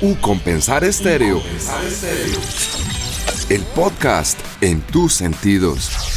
U Compensar Estéreo. El podcast en tus sentidos.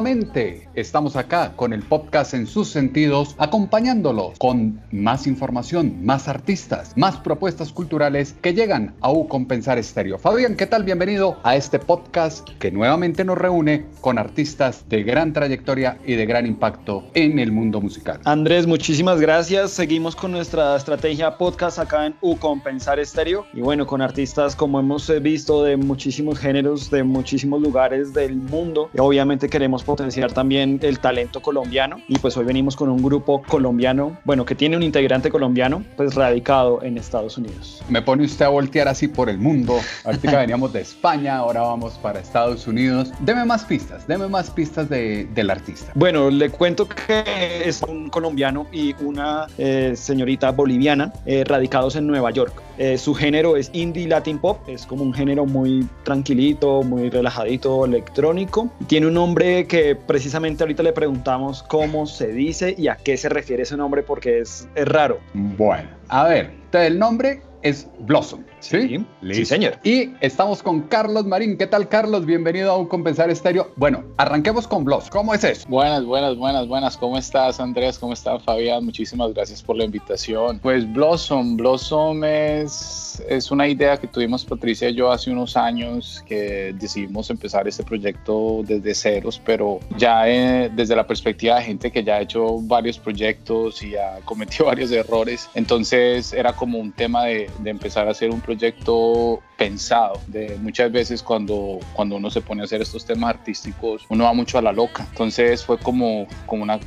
Nuevamente estamos acá con el podcast en sus sentidos, acompañándolos con más información, más artistas, más propuestas culturales que llegan a U Compensar Estéreo. Fabián, ¿qué tal? Bienvenido a este podcast que nuevamente nos reúne con artistas de gran trayectoria y de gran impacto en el mundo musical. Andrés, muchísimas gracias. Seguimos con nuestra estrategia podcast acá en U Compensar Estéreo y bueno, con artistas como hemos visto de muchísimos géneros, de muchísimos lugares del mundo. Y obviamente queremos potenciar también el talento colombiano y pues hoy venimos con un grupo colombiano, bueno, que tiene un integrante colombiano, pues radicado en Estados Unidos. Me pone usted a voltear así por el mundo. Ahorita veníamos de España, ahora vamos para Estados Unidos. Deme más pistas, deme más pistas de, del artista. Bueno, le cuento que es un colombiano y una eh, señorita boliviana eh, radicados en Nueva York. Eh, su género es indie latin pop, es como un género muy tranquilito, muy relajadito, electrónico. Tiene un nombre que precisamente ahorita le preguntamos cómo se dice y a qué se refiere ese nombre porque es, es raro. Bueno, a ver, el nombre es Blossom. Sí, sí, señor. Y estamos con Carlos Marín. ¿Qué tal, Carlos? Bienvenido a Un Compensar Estéreo. Bueno, arranquemos con Blossom. ¿Cómo es eso? Buenas, buenas, buenas, buenas. ¿Cómo estás, Andrés? ¿Cómo está Fabián? Muchísimas gracias por la invitación. Pues Blossom, Blossom es, es una idea que tuvimos Patricia y yo hace unos años que decidimos empezar este proyecto desde ceros, pero ya eh, desde la perspectiva de gente que ya ha hecho varios proyectos y ha cometido varios errores. Entonces era como un tema de, de empezar a hacer un proyecto pensado. De muchas veces cuando, cuando uno se pone a hacer estos temas artísticos, uno va mucho a la loca. Entonces fue como, como una,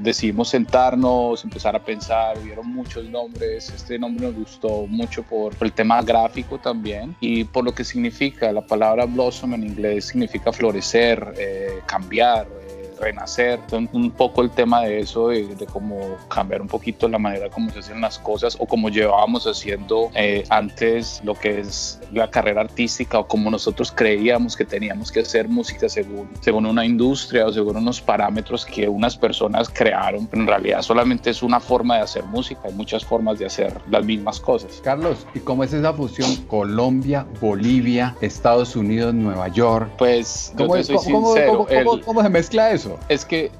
decidimos sentarnos, empezar a pensar, hubieron muchos nombres. Este nombre nos gustó mucho por, por el tema gráfico también y por lo que significa. La palabra blossom en inglés significa florecer, eh, cambiar, renacer. Entonces, un poco el tema de eso, de, de, cómo cambiar un poquito la manera como se hacen las cosas o como llevábamos haciendo eh, antes lo que es la carrera artística o como nosotros creíamos que teníamos que hacer música según, según una industria o según unos parámetros que unas personas crearon, pero en realidad solamente es una forma de hacer música, hay muchas formas de hacer las mismas cosas. Carlos, ¿y cómo es esa fusión Colombia, Bolivia, Estados Unidos, Nueva York? Pues, ¿cómo, yo te soy ¿cómo, sincero, cómo, el, cómo se mezcla eso? Es que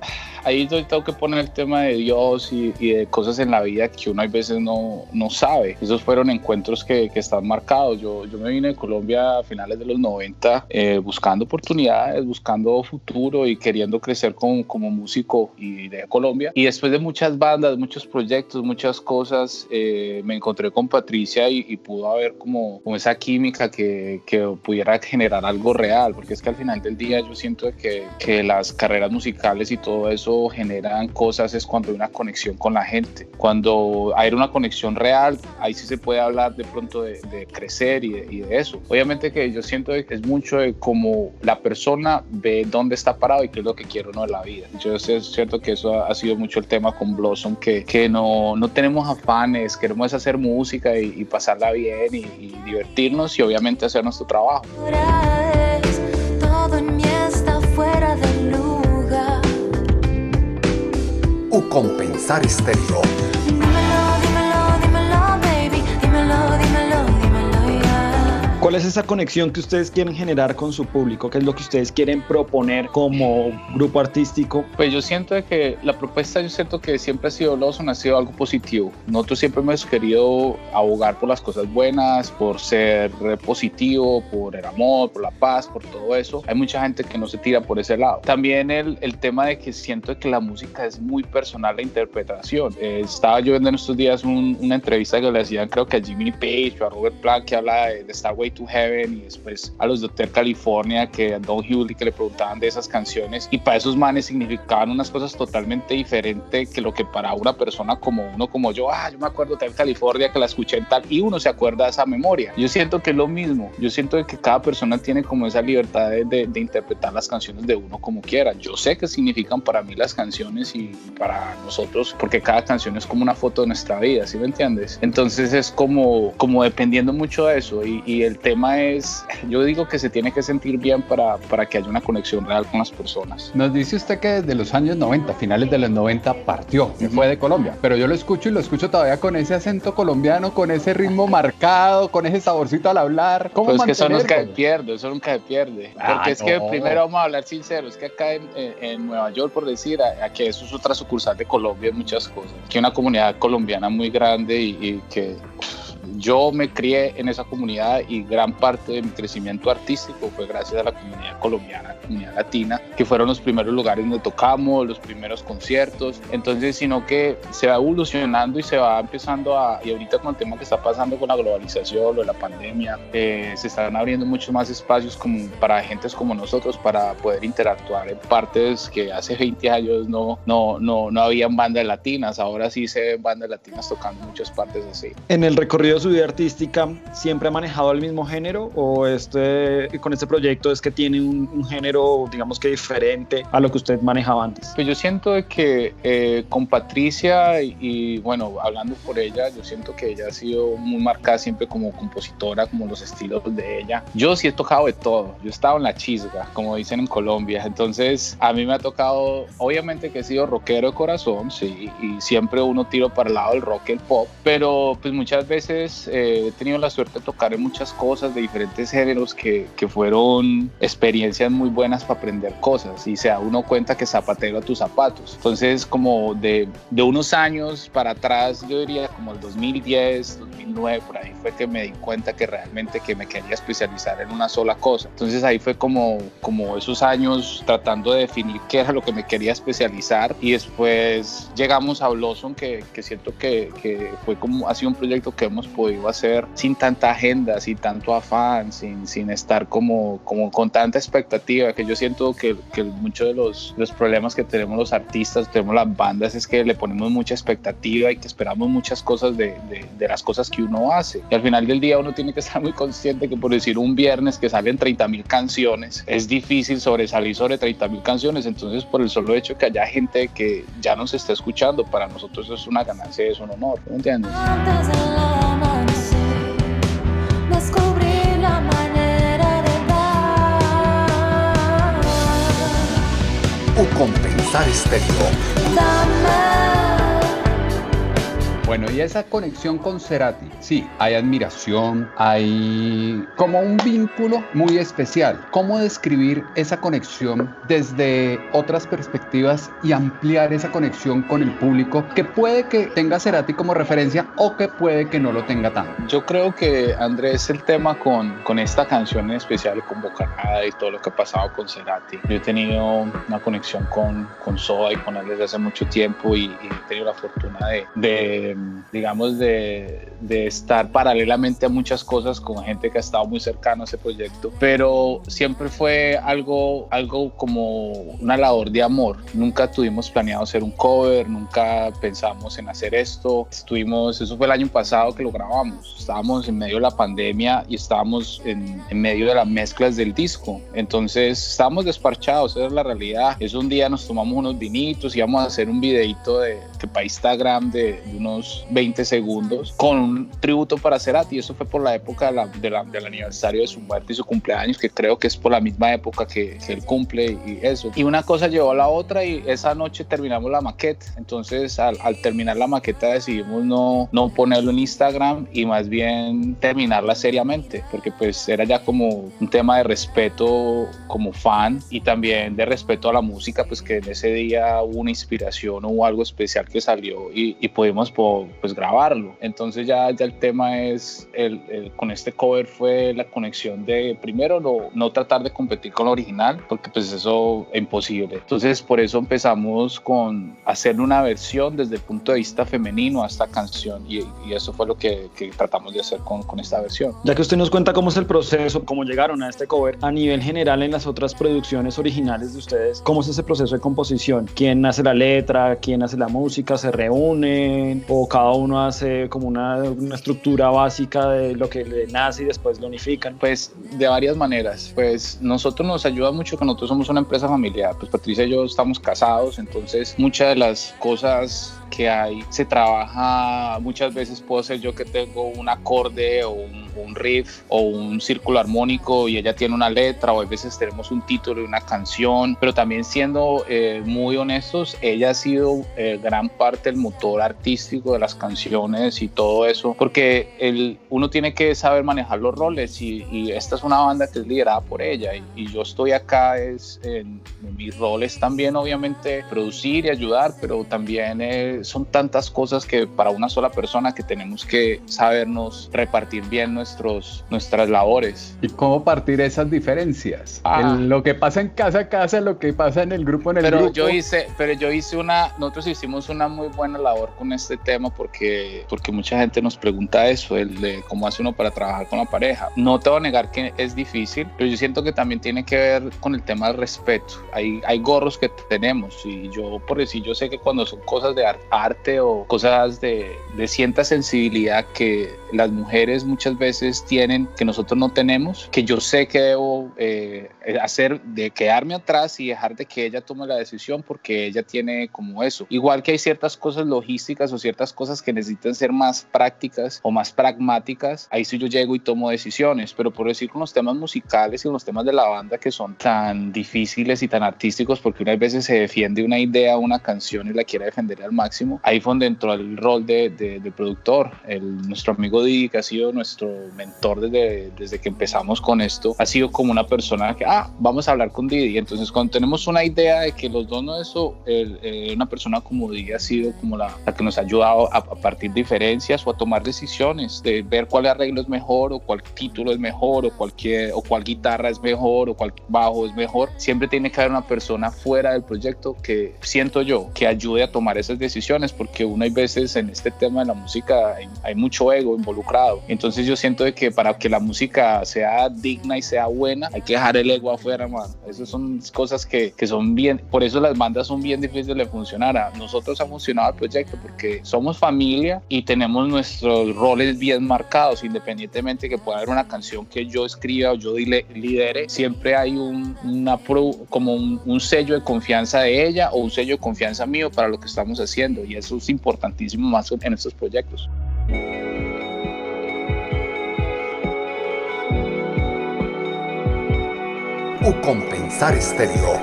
ahí tengo que poner el tema de Dios y, y, de cosas en la vida que uno a veces no, no sabe. Esos fueron encuentros que, que, están marcados. Yo, yo me vine de Colombia a finales de los 90 eh, buscando oportunidades, buscando futuro y queriendo crecer como, como músico y de Colombia. Y después de muchas bandas, muchos proyectos, muchas cosas, eh, me encontré con Patricia y, y, pudo haber como, como esa química que, que pudiera generar algo real, porque es que al final del día yo siento que, que las carreras musicales y todo eso generan cosas es cuando hay una conexión con la gente. Cuando hay una conexión real, ahí sí se puede hablar de pronto de, de crecer y de, y de, eso. Obviamente que yo siento que es mucho de cómo la persona ve dónde está parado y qué es lo que quiere uno de la vida. Yo es cierto que eso ha sido mucho el tema con Blossom, que, que no, no tenemos afanes, queremos hacer música y, y pasarla bien y, y divertirnos y obviamente hacer nuestro trabajo. U Compensar Estéreo. ¿Cuál es esa conexión que ustedes quieren generar con su público? ¿Qué es lo que ustedes quieren proponer como grupo artístico? Pues yo siento que la propuesta, yo siento que siempre ha sido Lawson, ha sido algo positivo. Nosotros siempre hemos querido abogar por las cosas buenas, por ser positivo, por el amor, por la paz, por todo eso. Hay mucha gente que no se tira por ese lado. También el, tema de que siento que la música es muy personal la interpretación. Eh, estaba yo viendo en estos días un, una entrevista que le hacían creo que a Jimmy Page o a Robert Plant que habla de, de Starway to Heaven y después a los Hotel California que a Don Hewley que le preguntaban de esas canciones y para esos manes significaban unas cosas totalmente diferentes que lo que para una persona como uno como yo, ah, yo me acuerdo de California que la escuché en tal y uno se acuerda de esa memoria. Yo siento que es lo mismo, yo siento que cada persona tiene como esa libertad de, de, de interpretar las canciones de uno como quiera. Yo sé qué significan para mí las canciones y para nosotros porque cada canción es como una foto de nuestra vida, ¿sí me entiendes? Entonces es como, como dependiendo mucho de eso y, y el tema es, yo digo que se tiene que sentir bien para, para que haya una conexión real con las personas. Nos dice usted que desde los años 90, finales de los 90, partió, se fue de Colombia, pero yo lo escucho y lo escucho todavía con ese acento colombiano, con ese ritmo marcado, con ese saborcito al hablar. ¿Cómo pues que eso nunca se pierde, eso nunca se pierde. Porque Ah, es que no. primero vamos a hablar sincero, es que acá en, en- Nueva York, por decir, aquí eso es otra sucursal de Colombia en muchas cosas. Hay una comunidad colombiana muy grande y, y que yo me crié en esa comunidad y gran parte de mi crecimiento artístico fue gracias a la comunidad colombiana, comunidad latina, que fueron los primeros lugares donde tocamos, los primeros conciertos. Entonces, sino que se va evolucionando y se va empezando a, y ahorita con el tema que está pasando con la globalización, lo de la pandemia, eh, se están abriendo muchos más espacios como para gentes como nosotros para poder interactuar en partes que hace 20 años no, no, no, no habían bandas latinas, ahora sí se ven bandas latinas tocando en muchas partes así. En el recorrido su vida artística, ¿siempre ha manejado el mismo género o este, con este proyecto es que tiene un, un género, digamos que diferente a lo que usted manejaba antes? Pues yo siento que eh, con Patricia y, y, bueno, hablando por ella, yo siento que ella ha sido muy marcada siempre como compositora, como los estilos de ella. Yo sí he tocado de todo, yo he estado en la chisga, como dicen en Colombia, entonces a mí me ha tocado, obviamente que he sido rockero de corazón, sí, y siempre uno tiro para el lado del rock el pop, pero pues muchas veces eh, he tenido la suerte de tocar en muchas cosas de diferentes géneros que, que fueron experiencias muy buenas para aprender cosas y se da uno cuenta que zapatero a tus zapatos. Entonces como de, de unos años para atrás, yo diría como el 2010, 2009, por ahí fue que me di cuenta que realmente que me quería especializar en una sola cosa. Entonces ahí fue como, como esos años tratando de definir qué era lo que me quería especializar y después llegamos a Blossom que, que siento que, que fue como ha sido un proyecto que hemos podido hacer sin tanta agenda, sin tanto afán, sin, sin estar como, como con tanta expectativa, que yo siento que, que muchos de los, los problemas que tenemos los artistas, tenemos las bandas, es que le ponemos mucha expectativa y que esperamos muchas cosas de, de, de las cosas que uno hace. Y al final del día uno tiene que estar muy consciente que por decir un viernes que salen 30 mil canciones, es difícil sobresalir sobre 30 mil canciones, entonces por el solo hecho que haya gente que ya nos está escuchando, para nosotros es una ganancia, es un honor, ¿me entiendes? Descubrí la manera de dar. O Compensar Estéreo. Dame. Bueno, y esa conexión con Cerati, sí, hay admiración, hay como un vínculo muy especial. ¿Cómo describir esa conexión desde otras perspectivas y ampliar esa conexión con el público que puede que tenga Cerati como referencia o que puede que no lo tenga tanto? Yo creo que Andrés, el tema con, con esta canción en especial, con Bocanada y todo lo que ha pasado con Cerati, yo he tenido una conexión con, con Soda y con él desde hace mucho tiempo y, y he tenido la fortuna de, de digamos, de, de, estar paralelamente a muchas cosas con gente que ha estado muy cercano a ese proyecto, pero siempre fue algo, algo como una labor de amor. Nunca tuvimos planeado hacer un cover, nunca pensamos en hacer esto. Estuvimos, eso fue el año pasado que lo grabamos. Estábamos en medio de la pandemia y estábamos en, en medio de las mezclas del disco. Entonces estábamos desparchados, esa es la realidad. Es un día nos tomamos unos vinitos y íbamos a hacer un videito de, que para Instagram de unos 20 segundos con un tributo para Cerati. Eso fue por la época de la, de la, del aniversario de su muerte y su cumpleaños, que creo que es por la misma época que, que, él cumple y eso. Y una cosa llevó a la otra y esa noche terminamos la maqueta. Entonces al, al terminar la maqueta decidimos no, no ponerlo en Instagram y más bien terminarla seriamente, porque pues era ya como un tema de respeto como fan y también de respeto a la música, pues que en ese día hubo una inspiración o algo especial que salió y, y pudimos por pues grabarlo. Entonces ya, ya el tema es, el, el- con este cover fue la conexión de primero no, no tratar de competir con lo original, porque pues eso es imposible. Entonces por eso empezamos con hacer una versión desde el punto de vista femenino a esta canción y, y eso fue lo que, que tratamos de hacer con, con esta versión. Ya que usted nos cuenta cómo es el proceso, cómo llegaron a este cover, a nivel general en las otras producciones originales de ustedes, ¿cómo es ese proceso de composición? ¿Quién hace la letra? ¿Quién hace la música? ¿Se reúnen? ¿O cada uno hace como una, una estructura básica de lo que le nace y después lo unifican? Pues de varias maneras. Pues nosotros nos ayuda mucho que nosotros somos una empresa familiar. Pues Patricia y yo estamos casados, entonces muchas de las cosas que hay se trabaja muchas veces puedo ser yo que tengo un acorde o un, un riff o un círculo armónico y ella tiene una letra o a veces tenemos un título de una canción pero también siendo eh, muy honestos ella ha sido eh, gran parte del motor artístico de las canciones y todo eso porque el, uno tiene que saber manejar los roles y, y esta es una banda que es liderada por ella y, y yo estoy acá es en, en mis roles también obviamente producir y ayudar pero también son tantas cosas que para una sola persona que tenemos que sabernos repartir bien nuestros, nuestras labores. ¿Y cómo partir esas diferencias? Ah. El- lo que pasa en casa a casa, lo que pasa en el grupo en el Pero grupo. yo hice, pero yo hice una, nosotros hicimos una muy buena labor con este tema porque, porque mucha gente nos pregunta eso, el de cómo hace uno para trabajar con la pareja. No te voy a negar que es difícil, pero yo siento que también tiene que ver con el tema del respeto. Hay, hay gorros que tenemos y yo, por decir, yo sé que cuando son cosas de ar- arte o cosas de, de cierta sensibilidad que las mujeres muchas veces tienen que nosotros no tenemos, que yo sé que debo eh, hacer de quedarme atrás y dejar de que ella tome la decisión porque ella tiene como eso. Igual que hay ciertas cosas logísticas o ciertas cosas que necesitan ser más prácticas o más pragmáticas, ahí sí yo llego y tomo decisiones, pero por decir con los temas musicales y con los temas de la banda que son tan difíciles y tan artísticos porque unas veces se defiende una idea, una canción y la quiere defender al máximo, ahí fue donde entró el rol de, de, de productor, el, nuestro amigo Didi que ha sido nuestro mentor desde, desde que empezamos con esto, ha sido como una persona que, ah, vamos a hablar con Didi, entonces cuando tenemos una idea de que los dos no eso, el, eh, una persona como Didi ha sido como la, la que nos ha ayudado a, a partir diferencias o a tomar decisiones, de ver cuál arreglo es mejor o cuál título es mejor o cualquier o cuál guitarra es mejor o cuál bajo es mejor. Siempre tiene que haber una persona fuera del proyecto que siento yo que ayude a tomar esas decisiones porque uno hay veces en este tema de la música hay, hay mucho ego involucrado. Entonces yo siento de que para que la música sea digna y sea buena hay que dejar el ego afuera, man. Esas son cosas que, que son bien, por eso las bandas son bien difíciles de funcionar. A nosotros ha funcionado el proyecto porque somos familia y tenemos nuestros roles bien marcados, independientemente que pueda haber una canción que yo escriba o yo lidere, siempre hay un, una pro- como un, un sello de confianza de ella o un sello de confianza mío para lo que estamos haciendo y eso es importantísimo más en estos proyectos. O Compensar Estéreo.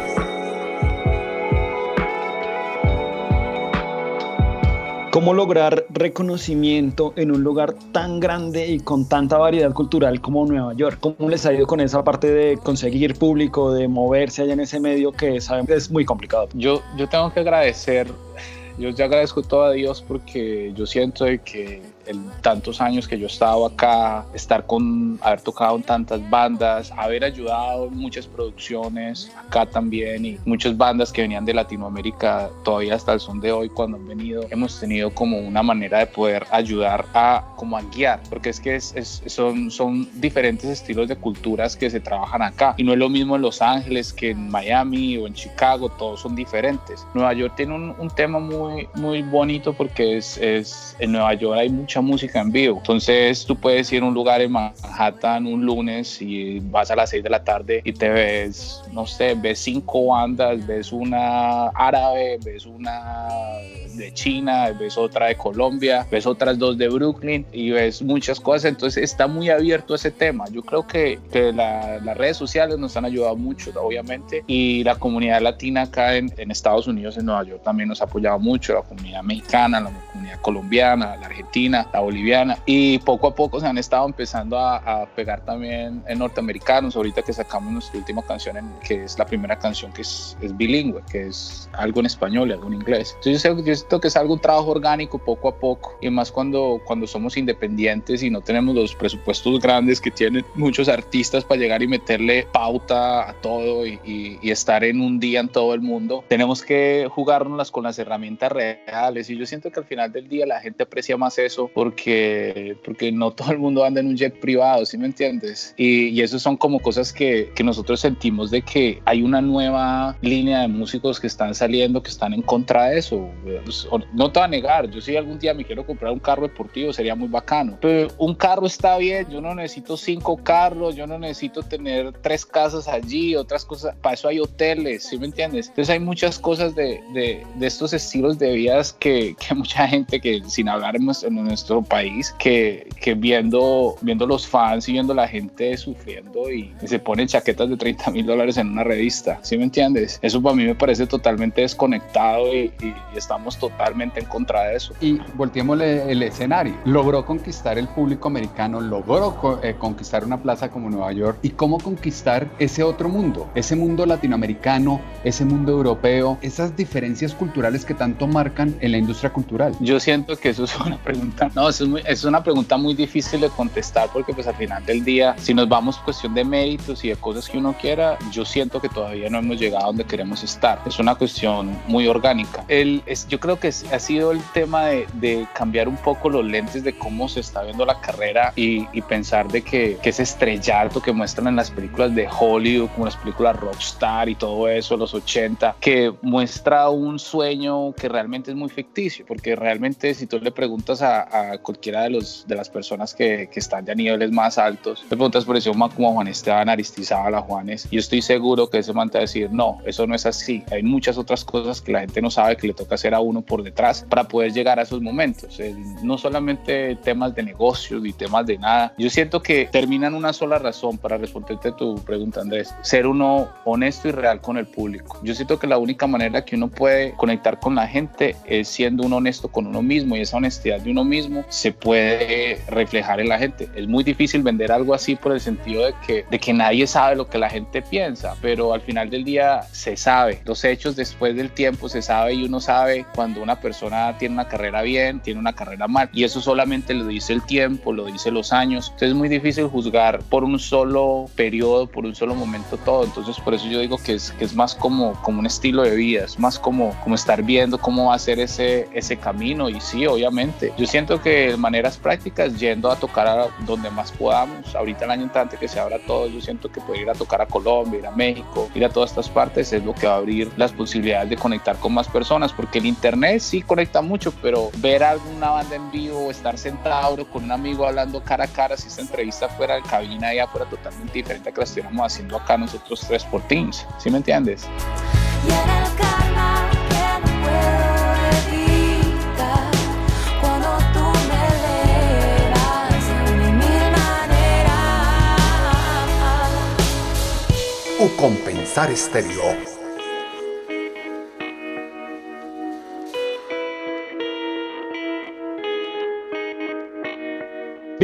¿Cómo lograr reconocimiento en un lugar tan grande y con tanta variedad cultural como Nueva York? ¿Cómo les ha ido con esa parte de conseguir público, de moverse allá en ese medio que saben que es muy complicado? Yo, yo tengo que agradecer, yo ya agradezco todo a Dios porque yo siento de que tantos años que yo he estado acá, estar con, haber tocado en tantas bandas, haber ayudado en muchas producciones acá también y muchas bandas que venían de Latinoamérica todavía hasta el son de hoy cuando han venido, hemos tenido como una manera de poder ayudar a como a guiar, porque es que es, es- son, son diferentes estilos de culturas que se trabajan acá y no es lo mismo en Los Ángeles que en Miami o en Chicago, todos son diferentes. Nueva York tiene un, un tema muy, muy bonito porque es, es, en Nueva York hay mucha música en vivo, entonces tú puedes ir a un lugar en Manhattan un lunes y vas a las 6 de la tarde y te ves, no sé, ves cinco bandas, ves una árabe, ves una de China, ves otra de Colombia, ves otras dos de Brooklyn y ves muchas cosas, entonces está muy abierto ese tema. Yo creo que, que la- las redes sociales nos han ayudado mucho, obviamente, y la comunidad latina acá en, en Estados Unidos, en Nueva York, también nos ha apoyado mucho, la comunidad mexicana, la comunidad colombiana, la argentina, la boliviana, y poco a poco se han estado empezando a, a pegar también en norteamericanos. Ahorita que sacamos nuestra última canción, en, que es la primera canción que es, es bilingüe, que es algo en español y algo en inglés. Entonces yo, yo siento que es algo un trabajo orgánico poco a poco, y más cuando, cuando somos independientes y no tenemos los presupuestos grandes que tienen muchos artistas para llegar y meterle pauta a todo y, y- y estar en un día en todo el mundo. Tenemos que jugárnoslas con las herramientas reales y yo siento que al final del día la gente aprecia más eso porque, porque no todo el mundo anda en un jet privado, ¿sí me entiendes? Y, y eso son como cosas que, que nosotros sentimos de que hay una nueva línea de músicos que están saliendo, que están en contra de eso. Pues, No te voy a negar, yo si algún día me quiero comprar un carro deportivo sería muy bacano, pero un carro está bien, yo no necesito cinco carros, yo no necesito tener tres casas allí, otras cosas, para eso hay hoteles, ¿sí me entiendes? Entonces hay muchas cosas de, de, de estos estilos de vidas que, que mucha gente que sin hablar en nuestro, nuestro país, que, que viendo, viendo los fans y viendo la gente sufriendo y, y se ponen chaquetas de 30 mil dólares en una revista, ¿sí me entiendes? Eso para mí me parece totalmente desconectado y, y- y estamos totalmente en contra de eso. Y volteémosle el escenario. Logró conquistar el público americano, logró co- eh, conquistar una plaza como Nueva York. ¿Y cómo conquistar ese otro mundo? Ese mundo latinoamericano, ese mundo europeo, esas diferencias culturales que tanto marcan en la industria cultural. Yo siento que eso es una pregunta, no, es, muy- es una pregunta muy difícil de contestar porque pues al final del día, si nos vamos cuestión de méritos y de cosas que uno quiera, yo siento que todavía no hemos llegado a donde queremos estar. Es una cuestión muy orgánica. El, es, yo creo que es- ha sido el tema de, de cambiar un poco los lentes de cómo se está viendo la carrera y, y pensar de que, que ese estrellato que muestran en las películas de Hollywood, como las películas Rockstar y todo eso, los 80, que muestra un sueño que realmente es muy ficticio, porque realmente si tú le preguntas a, a cualquiera de, los, de las personas que, que están ya a niveles más altos, le preguntas por man como Juan Esteban Aristizábal, Juanes, yo estoy seguro que ese man te va a decir, no, eso no es así, hay muchas otras cosas que la gente no sabe que le toca hacer a uno por detrás para poder llegar a esos momentos, no solamente temas de negocios ni temas de nada, yo siento que terminan una sola razón para responderte tu pregunta, Andrés, ser uno honesto y real con el público. Yo siento que la única manera que uno puede conectar con la gente es siendo uno honesto con uno mismo y esa honestidad de uno mismo se puede reflejar en la gente. Es muy difícil vender algo así por el sentido de que, de que nadie sabe lo que la gente piensa, pero al final del día se sabe. Los hechos después del tiempo se sabe y uno sabe cuando una persona tiene una carrera bien, tiene una carrera mal y eso solamente lo dice el tiempo, lo dice los años. Entonces es muy difícil juzgar por un solo periodo, por un solo momento todo. Entonces por eso yo digo que es, que es más como, como un estilo de vida, es más como, como estar viendo cómo va a ser ese, ese camino y sí, obviamente. Yo siento que de maneras prácticas, yendo a tocar a donde más podamos, ahorita el año entrante que se abra todo, yo siento que poder ir a tocar a Colombia, ir a México, ir a todas estas partes es lo que va a abrir las posibilidades de conectar con más personas, porque el internet sí conecta mucho, pero ver alguna banda en vivo, estar sentado con un amigo hablando cara a cara, si esta entrevista fuera en cabina ya fuera totalmente diferente a que la estuviéramos haciendo acá nosotros tres por Teams, ¿sí me entiendes? Compensar Estéreo.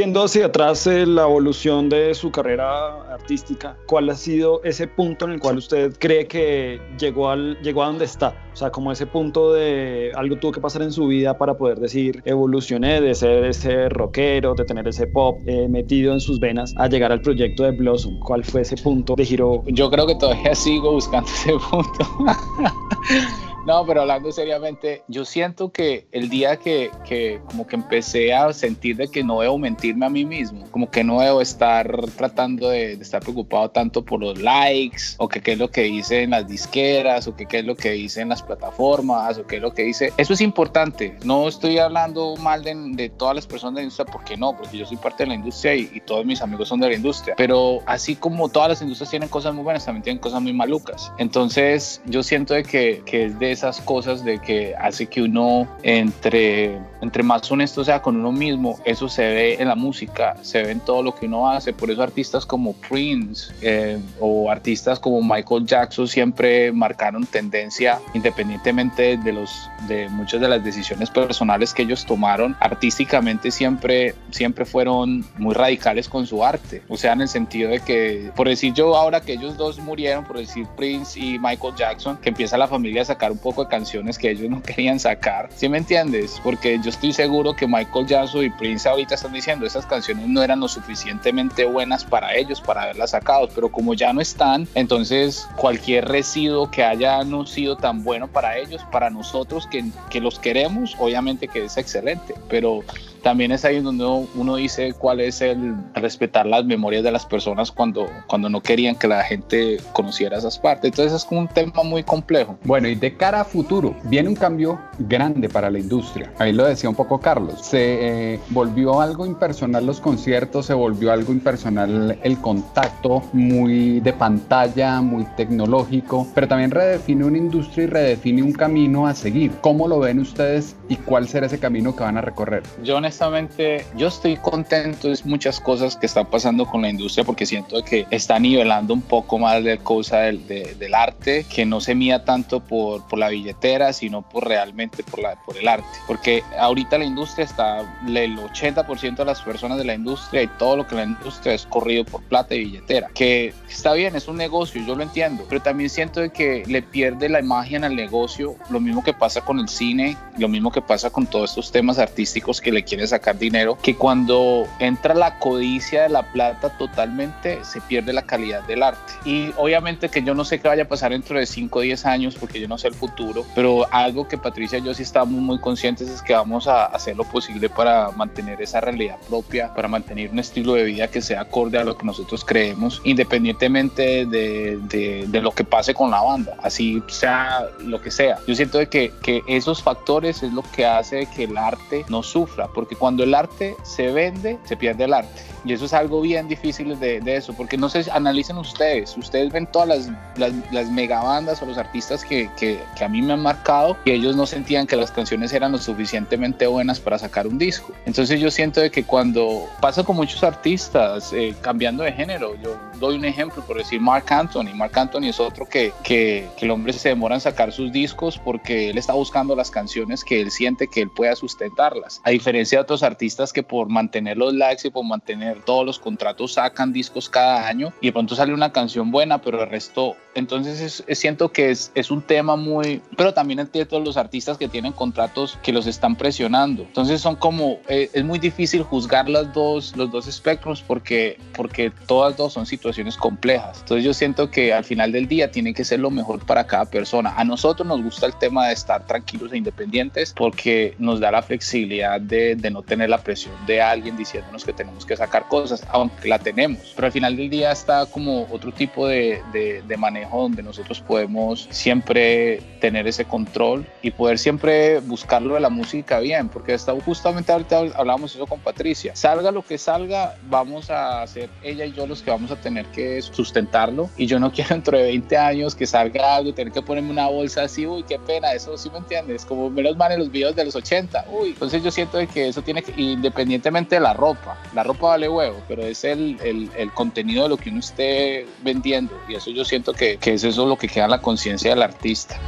Viendo hacia atrás eh, la evolución de su carrera artística, ¿cuál ha sido ese punto en el cual usted cree que llegó, al, llegó a donde está? O sea, como ese punto de algo tuvo que pasar en su vida para poder decir, evolucioné de ser ese rockero, de tener ese pop eh, metido en sus venas, a llegar al proyecto de Blossom. ¿Cuál fue ese punto de giro? Yo creo que todavía sigo buscando ese punto. No, pero hablando seriamente, yo siento que el día que, que como que empecé a sentir de que no debo mentirme a mí mismo, como que no debo estar tratando de, estar preocupado tanto por los likes, o que qué es lo que dice en las disqueras, o que qué es lo que dice en las plataformas, o qué es lo que dice. Eso es importante. No estoy hablando mal de, todas las personas de la industria, porque no, porque yo soy parte de la industria y, y todos mis amigos son de la industria. Pero así como todas las industrias tienen cosas muy buenas, también tienen cosas muy malucas. Entonces yo siento de que, que es de esas cosas de que hace que uno entre, entre más honesto sea con uno mismo, eso se ve en la música, se ve en todo lo que uno hace. Por eso artistas como Prince eh, o artistas como Michael Jackson siempre marcaron tendencia independientemente de, los, de muchas de las decisiones personales que ellos tomaron. Artísticamente siempre, siempre fueron muy radicales con su arte. O sea, en el sentido de que, por decir yo ahora que ellos dos murieron, por decir Prince y Michael Jackson, que empieza la familia a sacar un poco de canciones que ellos no querían sacar. ¿Sí me entiendes? Porque yo estoy seguro que Michael Jackson y Prince ahorita están diciendo esas canciones no eran lo suficientemente buenas para ellos para haberlas sacado, pero como ya no están, entonces cualquier residuo que haya no sido tan bueno para ellos, para nosotros que, que los queremos, obviamente que es excelente, pero también es ahí donde uno, uno, dice cuál es el respetar las memorias de las personas cuando, cuando no querían que la gente conociera esas partes. Entonces es como un tema muy complejo. Bueno, y de cara a futuro, viene un cambio grande para la industria. Ahí lo decía un poco Carlos. Se eh, volvió algo impersonal los conciertos, se volvió algo impersonal el contacto, muy de pantalla, muy tecnológico, pero también redefine una industria y redefine un camino a seguir. ¿Cómo lo ven ustedes y cuál será ese camino que van a recorrer? Yo honestamente, yo estoy contento de muchas cosas que están pasando con la industria porque siento que está nivelando un poco más de cosa del, de, del arte, que no se mía tanto por, la billetera, sino por realmente por, la, por el arte. Porque ahorita la industria está, el 80% de las personas de la industria y todo lo que la industria es corrido por plata y billetera. Que está bien, es un negocio, yo lo entiendo, pero también siento que le pierde la imagen al negocio, lo mismo que pasa con el cine, lo mismo que pasa con todos estos temas artísticos que le quiere sacar dinero, que cuando entra la codicia de la plata totalmente se pierde la calidad del arte. Y obviamente que yo no sé qué vaya a pasar dentro de 5 o 10 años porque yo no sé el futuro, pero algo que Patricia y yo sí estamos muy conscientes es que vamos a hacer lo posible para mantener esa realidad propia, para mantener un estilo de vida que sea acorde a lo que nosotros creemos, independientemente de, de, de lo que pase con la banda, así sea lo que sea. Yo siento de que, que esos factores es lo que hace que el arte no sufra, porque cuando el arte se vende, se pierde el arte. Y eso es algo bien difícil de, de eso, porque no sé, analicen ustedes, ustedes ven todas las, las, las megabandas o los artistas que, que, que, a mí me han marcado y ellos no sentían que las canciones eran lo suficientemente buenas para sacar un disco. Entonces yo siento de que cuando pasa con muchos artistas eh, cambiando de género, yo doy un ejemplo por decir Mark Anthony, Mark Anthony es otro que, que, que el hombre se demora en sacar sus discos porque él está buscando las canciones que él siente que él pueda sustentarlas, a diferencia otros artistas que por mantener los likes y por mantener todos los contratos sacan discos cada año y de pronto sale una canción buena, pero el resto, entonces es, es, siento que es, es, un tema muy, pero también entiendo los artistas que tienen contratos que los están presionando. Entonces son como, eh, es muy difícil juzgar las dos, los dos espectros porque, porque todas dos son situaciones complejas. Entonces yo siento que al final del día tiene que ser lo mejor para cada persona. A nosotros nos gusta el tema de estar tranquilos e independientes porque nos da la flexibilidad de, de no tener la presión de alguien diciéndonos que tenemos que sacar cosas, aunque la tenemos. Pero al final del día está como otro tipo de, de, de manejo donde nosotros podemos siempre tener ese control y poder siempre buscarlo de la música bien, porque hasta justamente ahorita hablábamos eso con Patricia. Salga lo que salga, vamos a ser ella y yo los que vamos a tener que sustentarlo. Y yo no quiero dentro de 20 años que salga algo y tener que ponerme una bolsa así, uy, qué pena, eso sí me entiendes, como menos mal en los videos de los 80, uy. Entonces yo siento que eso tiene que, independientemente de la ropa, la ropa vale huevo, pero es el, el, el contenido de lo que uno esté vendiendo. Y eso yo siento que, que es eso lo que queda en la conciencia del artista.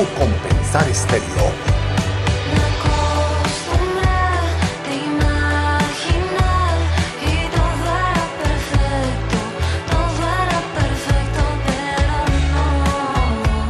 O Compensar Estéreo.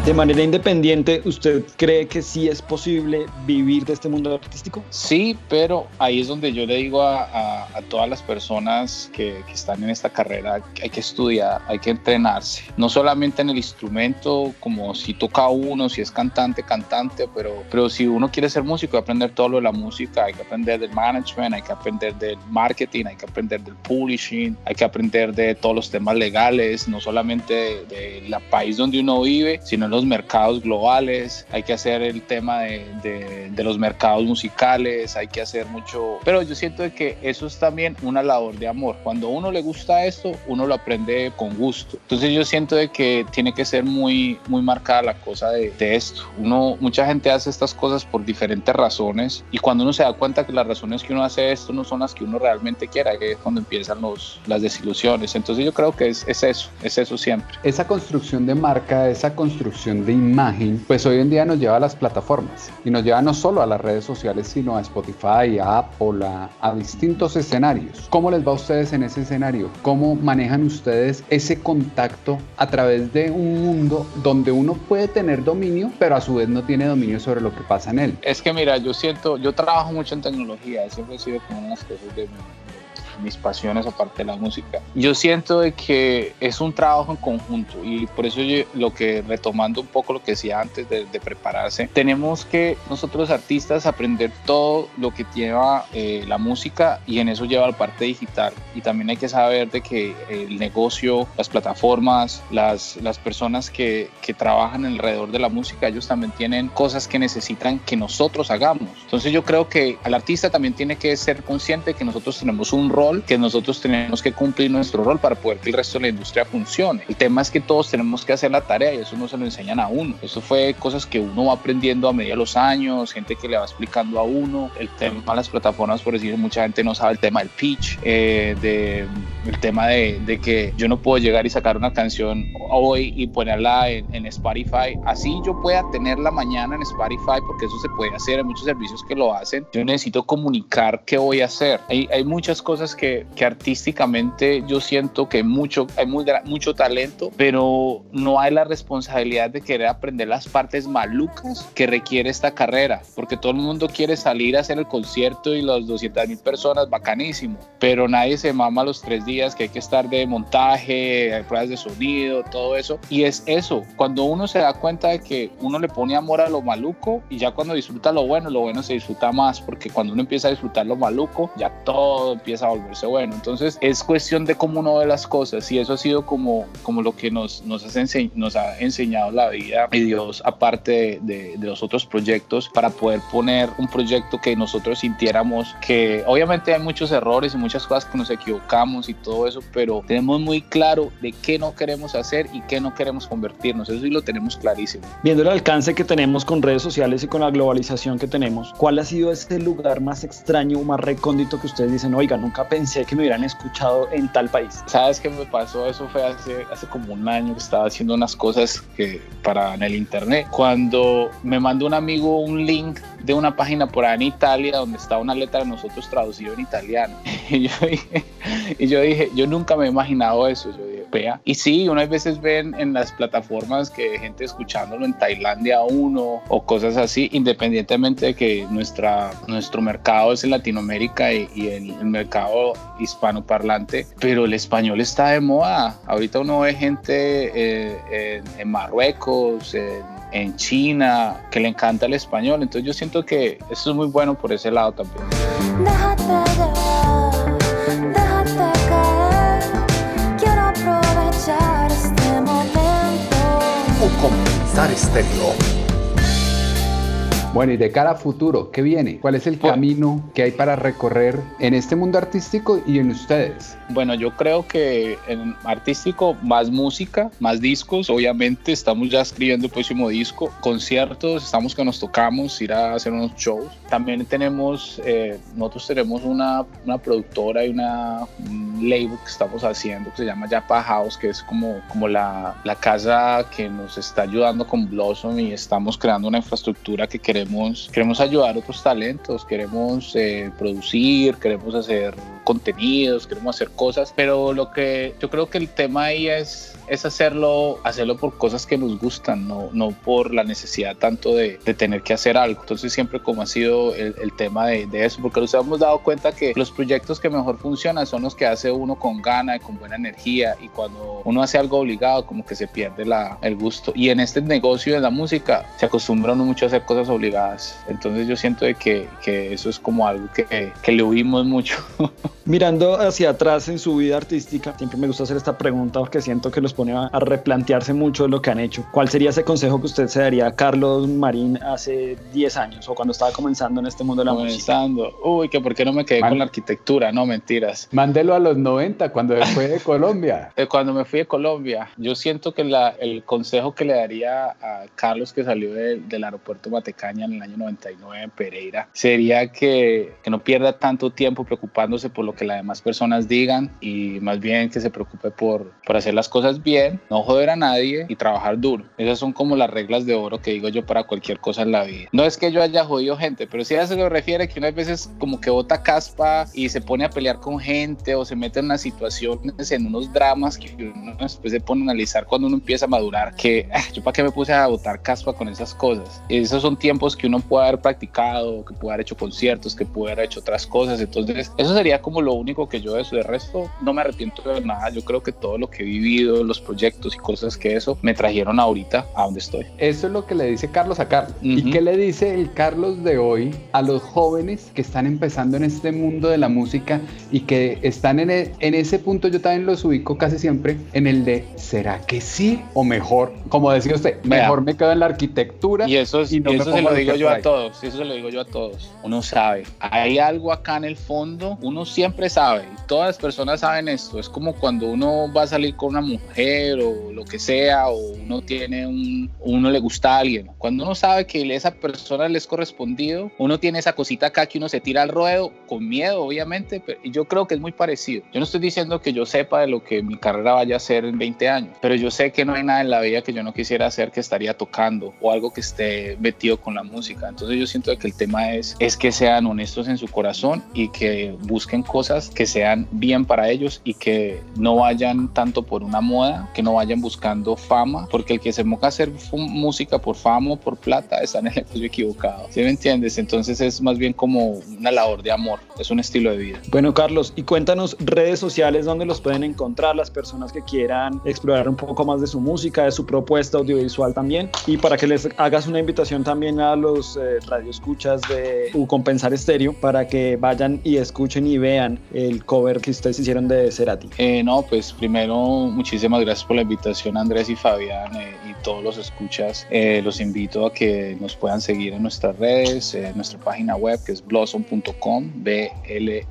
De manera independiente, ¿usted cree que sí es posible vivir de este mundo artístico? Sí, pero ahí es donde yo le digo a, a, a todas las personas que, que, están en esta carrera que hay que estudiar, hay que entrenarse. No solamente en el instrumento, como si toca uno, si es cantante, cantante, pero, pero si uno quiere ser músico, hay que aprender todo lo de la música, hay que aprender del management, hay que aprender del marketing, hay que aprender del publishing, hay que aprender de todos los temas legales, no solamente del de, país donde uno vive, sino los mercados globales, hay que hacer el tema de, de, de, los mercados musicales, hay que hacer mucho, pero yo siento de que eso es también una labor de amor. Cuando a uno le gusta esto, uno lo aprende con gusto. Entonces yo siento de que tiene que ser muy, muy marcada la cosa de, de esto. Uno, mucha gente hace estas cosas por diferentes razones y cuando uno se da cuenta que las razones que uno hace esto no son las que uno realmente quiera, que es cuando empiezan los, las desilusiones. Entonces yo creo que es, es eso, es eso siempre. Esa construcción de marca, esa construcción de imagen, pues hoy en día nos lleva a las plataformas y nos lleva no solo a las redes sociales, sino a Spotify, a Apple, a, distintos escenarios. ¿Cómo les va a ustedes en ese escenario? ¿Cómo manejan ustedes ese contacto a través de un mundo donde uno puede tener dominio, pero a su vez no tiene dominio sobre lo que pasa en él? Es que mira, yo siento, yo trabajo mucho en tecnología, siempre he sido como unas cosas de mis pasiones aparte de la música. Yo siento de que es un trabajo en conjunto y por eso yo, lo que retomando un poco lo que decía antes de, de prepararse, tenemos que nosotros artistas aprender todo lo que lleva eh, la música y en eso lleva la parte digital y también hay que saber de que el negocio, las plataformas, las, las personas que, que trabajan alrededor de la música, ellos también tienen cosas que necesitan que nosotros hagamos. Entonces yo creo que al artista también tiene que ser consciente que nosotros tenemos un rol rol, que nosotros tenemos que cumplir nuestro rol para poder que el resto de la industria funcione. El tema es que todos tenemos que hacer la tarea y eso no se lo enseñan a uno. Eso fue cosas que uno va aprendiendo a medida de los años, gente que le va explicando a uno. El tema de las plataformas, por decir, mucha gente no sabe el tema del pitch, eh, de, el tema de, de, que yo no puedo llegar y sacar una canción hoy y ponerla en, en Spotify. Así yo pueda tenerla mañana en Spotify, porque eso se puede hacer, hay muchos servicios que lo hacen. Yo necesito comunicar qué voy a hacer. Hay, hay muchas cosas que, que, artísticamente yo siento que mucho, hay muy, mucho talento, pero no hay la responsabilidad de querer aprender las partes malucas que requiere esta carrera, porque todo el mundo quiere salir a hacer el concierto y los 200 mil personas, bacanísimo, pero nadie se mama los tres días que hay que estar de montaje, pruebas de sonido, todo eso, y es eso, cuando uno se da cuenta de que uno le pone amor a lo maluco y ya cuando disfruta lo bueno, lo bueno se disfruta más, porque cuando uno empieza a disfrutar lo maluco, ya todo empieza a volver volverse bueno. Entonces es cuestión de cómo uno ve las cosas y eso ha sido como, como lo que nos, nos, ense nos ha enseñado la vida y Dios aparte de, de, de, los otros proyectos para poder poner un proyecto que nosotros sintiéramos que obviamente hay muchos errores y muchas cosas que nos equivocamos y todo eso, pero tenemos muy claro de qué no queremos hacer y qué no queremos convertirnos. Eso sí lo tenemos clarísimo. Viendo el alcance que tenemos con redes sociales y con la globalización que tenemos, ¿cuál ha sido ese lugar más extraño o más recóndito que ustedes dicen, oiga, nunca pensé que me hubieran escuchado en tal país. ¿Sabes qué me pasó? Eso fue hace, como un año que estaba haciendo unas cosas que para en el internet. Cuando me mandó un amigo un link de una página por ahí en Italia donde estaba una letra de nosotros traducido en italiano. Y yo dije, y yo, dije, yo nunca me he imaginado eso. Yo dije, vea. Y sí, unas veces ven en las plataformas que gente escuchándolo en Tailandia uno o cosas así, independientemente de que nuestra, nuestro mercado es en Latinoamérica y, y el, el mercado hispanoparlante, pero el español está de moda. Ahorita uno ve gente eh, en, en, Marruecos, en, en, China, que le encanta el español. Entonces yo siento que eso es muy bueno por ese lado también. Comenzar estéreo. Bueno, y de cara a futuro, ¿qué viene? ¿Cuál es el camino que hay para recorrer en este mundo artístico y en ustedes? Bueno, yo creo que en artístico más música, más discos, obviamente estamos ya escribiendo el próximo disco, conciertos, estamos que nos tocamos, ir a hacer unos shows. También tenemos, eh, nosotros tenemos una, una productora y una label que estamos haciendo que se llama Yapa House, que es como, como la, la casa que nos está ayudando con Blossom y estamos creando una infraestructura que queremos, queremos ayudar a otros talentos, queremos eh, producir, queremos hacer contenidos, queremos hacer cosas, pero lo que yo creo que el tema ahí es, es hacerlo, hacerlo por cosas que nos gustan, no, no por la necesidad tanto de, de tener que hacer algo. Entonces siempre como ha sido el, el tema de, de, eso, porque nos hemos dado cuenta que los proyectos que mejor funcionan son los que hace uno con gana y con buena energía y cuando uno hace algo obligado como que se pierde la, el gusto. Y en este negocio de la música se acostumbra uno mucho a hacer cosas obligadas. Entonces yo siento de que, que eso es como algo que, que le oímos mucho. Mirando hacia atrás en su vida artística, siempre me gusta hacer esta pregunta porque siento que los pone a, replantearse mucho lo que han hecho. ¿Cuál sería ese consejo que usted se daría a Carlos Marín hace 10 años o cuando estaba comenzando en este mundo de la música? Comenzando. Uy, que por qué no me quedé Man- con la arquitectura, no mentiras. Mándelo a los 90 cuando fue de Colombia. Eh, Cuando me fui de Colombia, yo siento que la- el consejo que le daría a Carlos que salió de- del aeropuerto Matecaña en el año 99 en Pereira sería que, que no pierda tanto tiempo preocupándose por lo que las demás personas digan y más bien que se preocupe por, por hacer las cosas bien, no joder a nadie y trabajar duro. Esas son como las reglas de oro que digo yo para cualquier cosa en la vida. No es que yo haya jodido gente, pero sí a eso se refiere que unas veces como que bota caspa y se pone a pelear con gente o se mete en unas situaciones, en unos dramas que uno después se pone a analizar cuando uno empieza a madurar, que ah, yo para qué me puse a botar caspa con esas cosas. Esos son tiempos que uno puede haber practicado, que puede haber hecho conciertos, que puede haber hecho otras cosas. Entonces, eso sería como lo único que yo de eso. De resto, no me arrepiento de nada. Yo creo que todo lo que he vivido, los proyectos y cosas que eso me trajeron ahorita a donde estoy. Eso es lo que le dice Carlos a Carlos. ¿Y Ujú. qué le dice el Carlos de hoy a los jóvenes que están empezando en este mundo de la música y que están en, e- en ese punto? Yo también los ubico casi siempre en el de ¿será que sí o mejor? Como decía usted, mejor me quedo en la arquitectura. Y eso, es- y no y eso se lo digo yo a todos, y eso se lo digo yo a todos. Uno sabe, hay algo acá en el fondo, uno siempre sabe, y todas las personas saben esto. Es como cuando uno va a salir con una mujer o lo que sea, o uno tiene un, uno le gusta a alguien. Cuando uno sabe que esa persona le es correspondido, uno tiene esa cosita acá que uno se tira al ruedo con miedo, obviamente, pero yo creo que es muy parecido. Yo no estoy diciendo que yo sepa de lo que mi carrera vaya a ser en 20 años, pero yo sé que no hay nada en la vida que yo no quisiera hacer que estaría tocando o algo que esté metido con la música. Entonces yo siento que el tema es, es que sean honestos en su corazón y que busquen cosas que sean bien para ellos y que no vayan tanto por una moda, que no vayan buscando fama, porque el que se moca hacer música por fama o por plata está en el negocio equivocado. ¿Sí me entiendes? Entonces es más bien como una labor de amor, es un estilo de vida. Bueno, Carlos, y cuéntanos redes sociales donde los pueden encontrar las personas que quieran explorar un poco más de su música, de su propuesta audiovisual también, y para que les hagas una invitación también a los eh, radioescuchas de U Compensar Estéreo para que vayan y escuchen y vean el cover que ustedes hicieron de Cerati. Eh, no, pues primero muchísimas gracias por la invitación Andrés y Fabián eh, y todos los escuchas. Eh, los invito a que nos puedan seguir en nuestras redes, eh, nuestra página web que es blossom.com,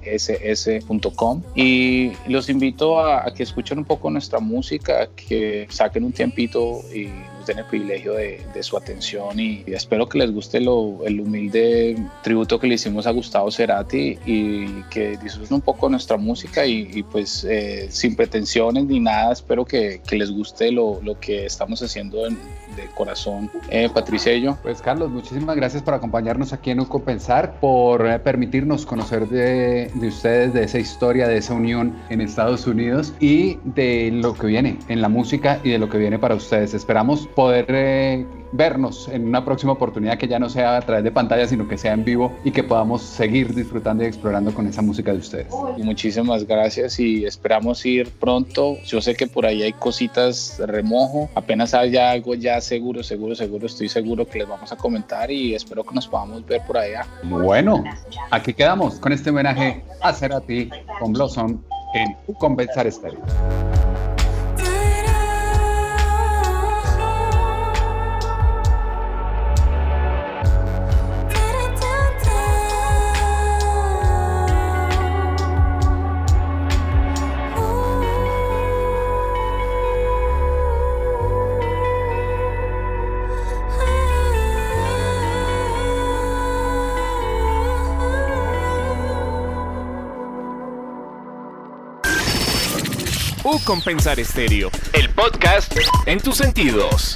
blss.com y los invito a, a que escuchen un poco nuestra música, que saquen un tiempito y den el privilegio de, de su atención y, y espero que les guste lo, el humilde tributo que le hicimos a Gustavo Cerati y que disfruten un poco nuestra música y, y, pues eh, sin pretensiones ni nada, espero que, que les guste lo, lo, que estamos haciendo en, de corazón. Eh, Patricia y yo. Pues Carlos, muchísimas gracias por acompañarnos aquí en Uco Pensar, por eh, permitirnos conocer de, de ustedes, de esa historia, de esa unión en Estados Unidos y de lo que viene en la música y de lo que viene para ustedes. Esperamos poder eh, vernos en una próxima oportunidad que ya no sea a través de pantalla, sino que sea en vivo y que podamos seguir disfrutando y explorando con esa música de ustedes. Muchísimas gracias y esperamos ir pronto. Yo sé que por ahí hay cositas de remojo, apenas haya algo ya seguro, seguro, seguro, estoy seguro que les vamos a comentar y espero que nos podamos ver por allá. Bueno, aquí quedamos con este homenaje a Cerati con Blossom en Compensar Estéreo. Compensar Estéreo, el podcast en tus sentidos.